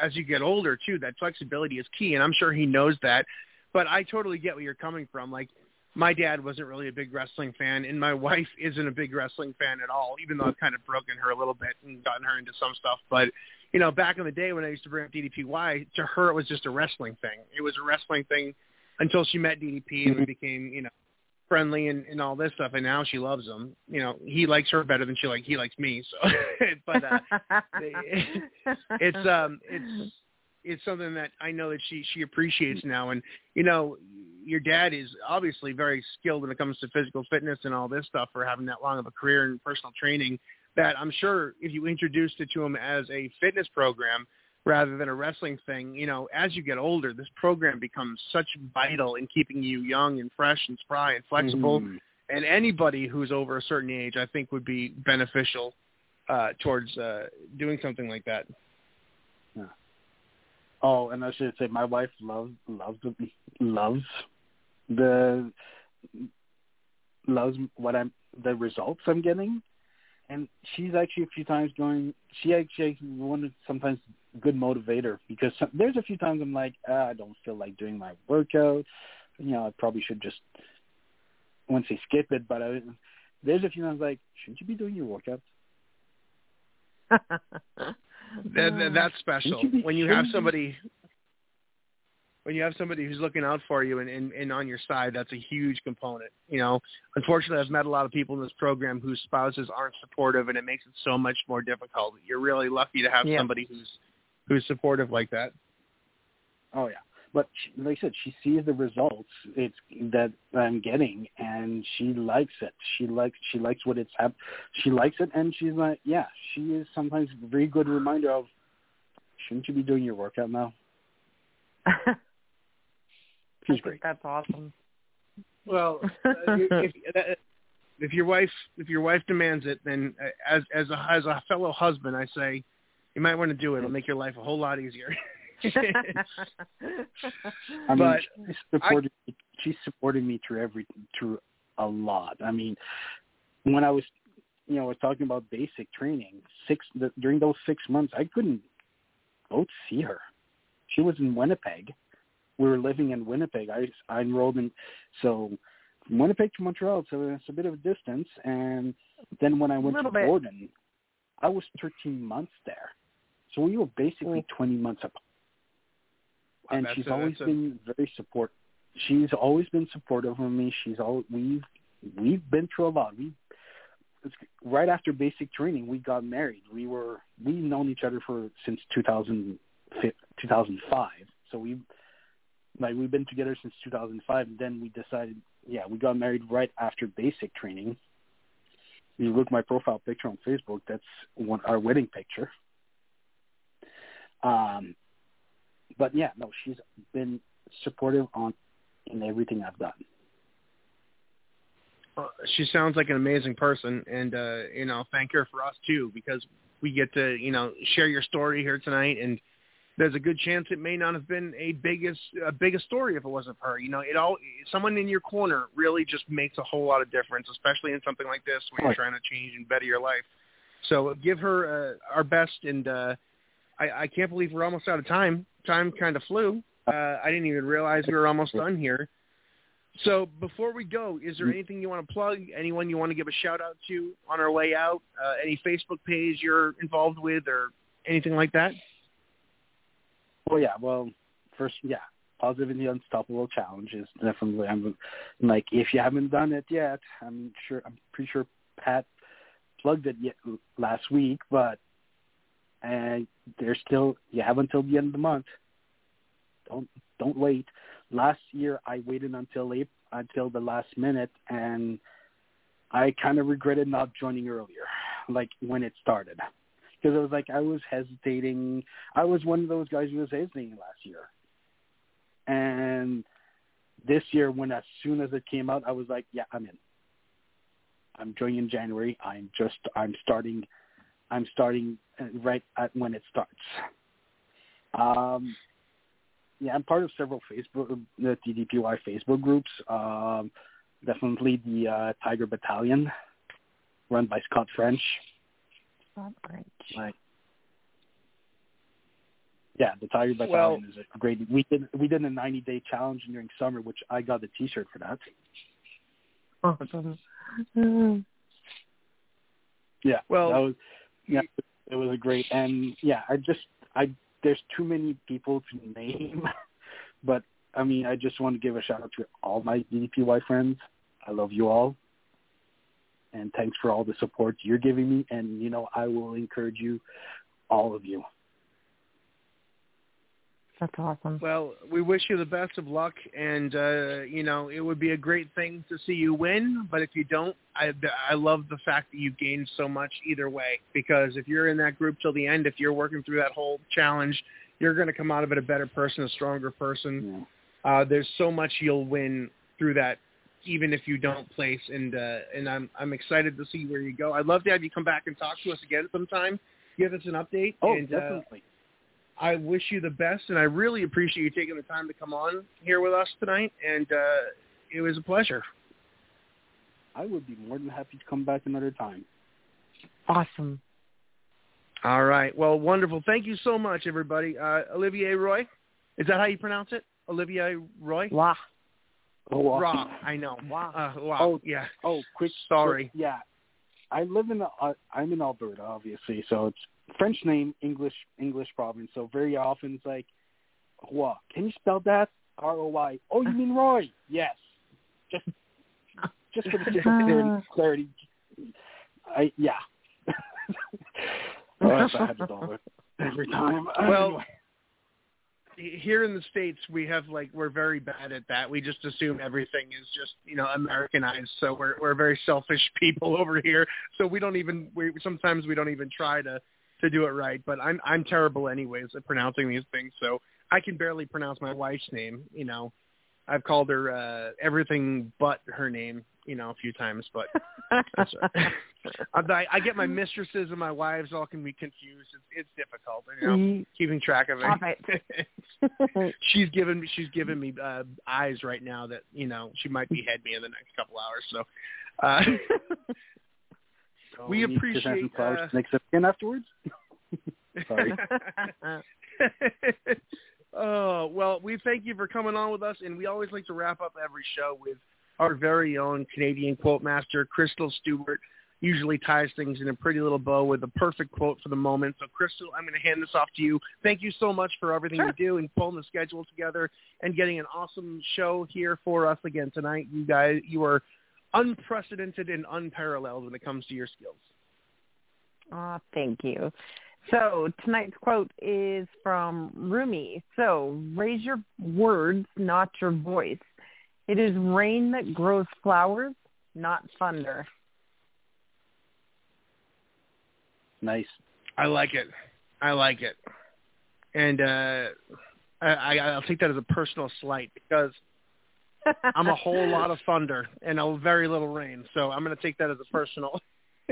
as you get older too, that flexibility is key, and I'm sure he knows that. But I totally get where you're coming from. Like, my dad wasn't really a big wrestling fan, and my [LAUGHS] wife isn't a big wrestling fan at all. Even though I've kind of broken her a little bit and gotten her into some stuff, but you know, back in the day when I used to bring up DDPY, to her it was just a wrestling thing. It was a wrestling thing until she met DDP and we became, you know, friendly and, and all this stuff. And now she loves him. You know, he likes her better than she like he likes me. So, [LAUGHS] but uh, [LAUGHS] it's um it's it's something that I know that she she appreciates now. And you know, your dad is obviously very skilled when it comes to physical fitness and all this stuff for having that long of a career in personal training. That I'm sure if you introduced it to him as a fitness program, rather than a wrestling thing, you know, as you get older, this program becomes such vital in keeping you young and fresh and spry and flexible. Mm-hmm. And anybody who's over a certain age, I think, would be beneficial uh, towards uh, doing something like that. Yeah. Oh, and I should say, my wife loves loves the, loves the loves what I'm the results I'm getting and she's actually a few times going. She actually one sometimes good motivator because some, there's a few times I'm like, ah, I don't feel like doing my workout. You know, I probably should just I wouldn't say skip it, but I, there's a few times like, shouldn't you be doing your workouts? [LAUGHS] that, that, that's special you be- when you have shouldn't somebody when you have somebody who's looking out for you and, and, and on your side, that's a huge component. You know, unfortunately, I've met a lot of people in this program whose spouses aren't supportive, and it makes it so much more difficult. You're really lucky to have Yeah. somebody who's who's supportive like that. Oh yeah, but she, like I said, she sees the results it's that I'm getting, and she likes it. She likes she likes what it's hap- She likes it, and she's like, yeah, she is sometimes a very good reminder of, shouldn't you be doing your workout now? I [LAUGHS] She's think great. That's awesome. Well, uh, [LAUGHS] if, if, if your wife if your wife demands it, then uh, as as a as a fellow husband, I say you might want to do it. It'll make your life a whole lot easier. I mean, But she's supported. she's supported me through every through a lot. I mean, when I was, you know, I was talking about basic training. Six the, during those six months, I couldn't go to see her. She was in Winnipeg. We were living in Winnipeg. I I enrolled in so from Winnipeg to Montreal. So it's a bit of a distance. And then when I went to Little bit. Borden, I was 13 months there. So we were basically mm. 20 months apart and that's she's a- always a- been very support. She's always been supportive of me. She's all we've we've been through a lot. We right after basic training, we got married. We were we've known each other for since 2000, 2005. So we like we've been together since 2005. And then we decided, yeah, we got married right after basic training. You look at my profile picture on Facebook. That's one our wedding picture. Um, but yeah, no, she's been supportive on in everything I've done. Uh, she sounds like an amazing person, and uh, you know, thank her for us too, because we get to you know share your story here tonight, and there's a good chance it may not have been a biggest a biggest story if it wasn't for her. You know, it all someone in your corner really just makes a whole lot of difference, especially in something like this where you're trying to change and better your life. So give her uh, our best, and uh, I, I can't believe we're almost out of time. Time kind of flew. Uh, I didn't even realize we were almost done here. So before we go, is there anything you want to plug? Anyone you want to give a shout out to on our way out? Uh, any Facebook page you're involved with, or anything like that? Well, yeah. Well, first, yeah, positively unstoppable challenge is definitely. I'm like, if you haven't done it yet, I'm sure. I'm pretty sure Pat plugged it yet last week, but and there's still you have until the end of the month. Don't don't wait. Last year I waited until April, until the last minute, and I kind of regretted not joining earlier, like when it started, because I was like I was hesitating. I was one of those guys who was hesitating last year, and this year when as soon as it came out, I was like, yeah, I'm in. I'm joining in January. I'm just I'm starting I'm starting right at when it starts. Um, yeah, I'm part of several Facebook, the DDPY Facebook groups. Um, definitely the uh, Tiger Battalion. run by Scott French. Scott French. Like, yeah, the Tiger Well- Battalion is a great. We did we did a 90 day challenge during summer, which I got the T-shirt for that. Awesome. [LAUGHS] Yeah, Well, that was yeah, it was a great and yeah, I just I there's too many people to name, [LAUGHS] but I mean I just want to give a shout out to all my DDPY friends. I love you all, and thanks for all the support you're giving me. And you know I will encourage you, all of you. That's awesome. Well, we wish you the best of luck, and uh, you know it would be a great thing to see you win. But if you don't, I I love the fact that you gained so much either way. Because if you're in that group till the end, if you're working through that whole challenge, you're going to come out of it a better person, a stronger person. Yeah. Uh, there's so much you'll win through that, even if you don't place. And uh, and I'm I'm excited to see where you go. I'd love to have you come back and talk to us again sometime. Give us an update. Oh, and, uh, definitely. I wish you the best, and I really appreciate you taking the time to come on here with us tonight. And uh, it was a pleasure. I would be more than happy to come back another time. Awesome. All right. Well, wonderful. Thank you so much, everybody. Uh, Olivier Roy, is that how you pronounce it? Olivier Roy? Wow. Oh, wow. Ra. I know. [LAUGHS] Wow. Uh, wow. Oh, yeah. Oh, quick. Sorry. quick- yeah, I live in. Uh, I'm in Alberta, obviously, so it's French name, English English province. So very often it's like, Roy. Can you spell that? R O Y. Oh, you mean Roy? Yes. Just just for the sake of [LAUGHS] clarity. clarity. I yeah. [LAUGHS] oh, if I had a dollar every time. Well, here in the states, we have like we're very bad at that. We just assume everything is just you know Americanized. So we're we're very selfish [LAUGHS] people over here. So we don't even we sometimes we don't even try to to do it right. But I'm I'm terrible anyways at pronouncing these things. So I can barely pronounce my wife's name. You know, I've called her uh everything but her name. You know, a few times, but that's [LAUGHS] [LAUGHS] all right. I, I get my mistresses and my wives all can be confused. It's, it's difficult, you know, Mm, keeping track of it. [LAUGHS] she's given me she's given me uh, eyes right now that you know she might behead me in the next couple hours. So uh, So we need to present appreciate, some flowers uh, to again afterwards. [LAUGHS] Sorry. [LAUGHS] oh well, we thank you for coming on with us, and we always like to wrap up every show with our very own Canadian quote master, Crystal Stewart. Usually ties things in a pretty little bow with a perfect quote for the moment. So, Crystal, I'm going to hand this off to you. Thank you so much for everything you do and pulling the schedule together and getting an awesome show here for us again tonight. You guys, you are unprecedented and unparalleled when it comes to your skills. Aw, thank you. So tonight's quote is from Rumi. So raise your words, not your voice. It is rain that grows flowers, not thunder. nice. I like it. I like it. And uh I, I I'll take that as a personal slight because I'm a [LAUGHS] whole lot of thunder and a very little rain. So I'm going to take that as a personal. [LAUGHS]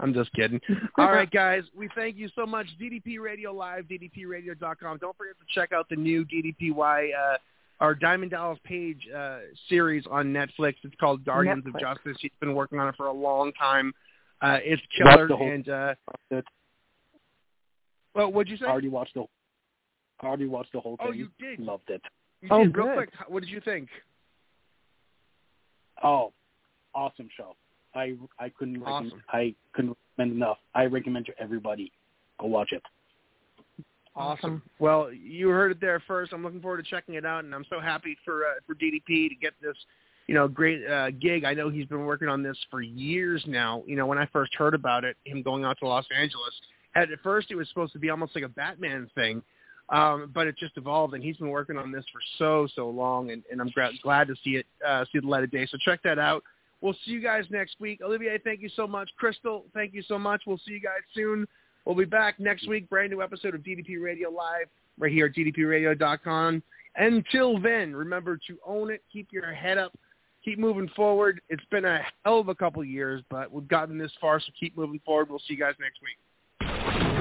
I'm just kidding. [LAUGHS] All right, guys. We thank you so much. DDP Radio Live, DDPRadio.com. Don't forget to check out the new DDPY, uh, our Diamond Dallas Page uh, series on Netflix. It's called Guardians of Justice. She's been working on it for a long time. Uh, it's killer. the whole- And uh, It- well, what'd you say? I already watched the. I already watched the whole thing. Oh, you did? Loved it. You Oh, did. Real good. quick, what did you think? Oh, awesome show. I I couldn't Awesome. recommend, I couldn't recommend enough. I recommend to everybody go watch it. Awesome. Well, you heard it there first. I'm looking forward to checking it out, and I'm so happy for uh, for DDP to get this, you know, great uh, gig. I know he's been working on this for years now. You know, when I first heard about it, him going out to Los Angeles. At first, it was supposed to be almost like a Batman thing, um, but it just evolved, and he's been working on this for so so long, and, and I'm gra- glad to see it uh, see the light of day. So check that out. We'll see you guys next week. Olivier, thank you so much. Crystal, thank you so much. We'll see you guys soon. We'll be back next week, brand new episode of DDP Radio Live right here at ddpradio.com. Until then, remember to own it, keep your head up, keep moving forward. It's been a hell of a couple years, but we've gotten this far, so keep moving forward. We'll see you guys next week.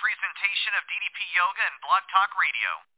of DDP Yoga and Blog Talk Radio.